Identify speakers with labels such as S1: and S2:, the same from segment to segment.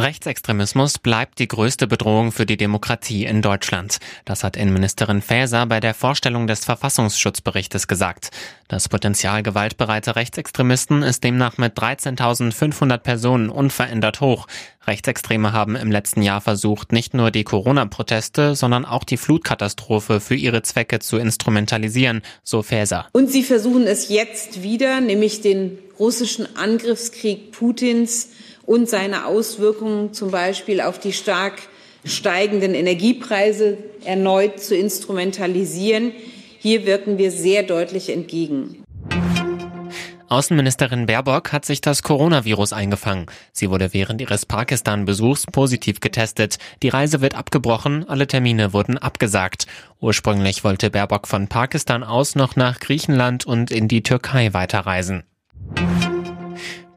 S1: Rechtsextremismus bleibt die größte Bedrohung für die Demokratie in Deutschland. Das hat Innenministerin Faeser bei der Vorstellung des Verfassungsschutzberichtes gesagt. Das Potenzial gewaltbereiter Rechtsextremisten ist demnach mit 13.500 Personen unverändert hoch. Rechtsextreme haben im letzten Jahr versucht, nicht nur die Corona-Proteste, sondern auch die Flutkatastrophe für ihre Zwecke zu instrumentalisieren, so Faeser.
S2: Und sie versuchen es jetzt wieder, nämlich den russischen Angriffskrieg Putins und seine Auswirkungen zum Beispiel auf die stark steigenden Energiepreise erneut zu instrumentalisieren. Hier wirken wir sehr deutlich entgegen.
S1: Außenministerin Baerbock hat sich das Coronavirus eingefangen. Sie wurde während ihres Pakistan-Besuchs positiv getestet. Die Reise wird abgebrochen, alle Termine wurden abgesagt. Ursprünglich wollte Baerbock von Pakistan aus noch nach Griechenland und in die Türkei weiterreisen.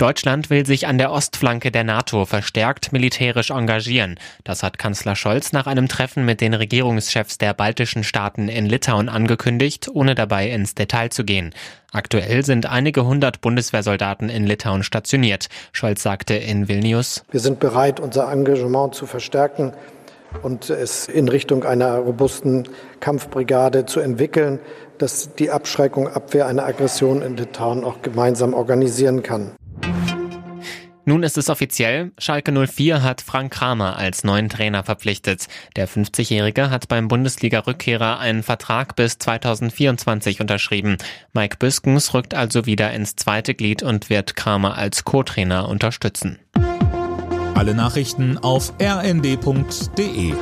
S1: Deutschland will sich an der Ostflanke der NATO verstärkt militärisch engagieren. Das hat Kanzler Scholz nach einem Treffen mit den Regierungschefs der baltischen Staaten in Litauen angekündigt, ohne dabei ins Detail zu gehen. Aktuell sind einige hundert Bundeswehrsoldaten in Litauen stationiert. Scholz sagte in Vilnius,
S3: Wir sind bereit, unser Engagement zu verstärken und es in Richtung einer robusten Kampfbrigade zu entwickeln, dass die Abschreckung, Abwehr einer Aggression in Litauen auch gemeinsam organisieren kann.
S1: Nun ist es offiziell, Schalke 04 hat Frank Kramer als neuen Trainer verpflichtet. Der 50-Jährige hat beim Bundesliga-Rückkehrer einen Vertrag bis 2024 unterschrieben. Mike Büskens rückt also wieder ins zweite Glied und wird Kramer als Co-Trainer unterstützen.
S4: Alle Nachrichten auf rnd.de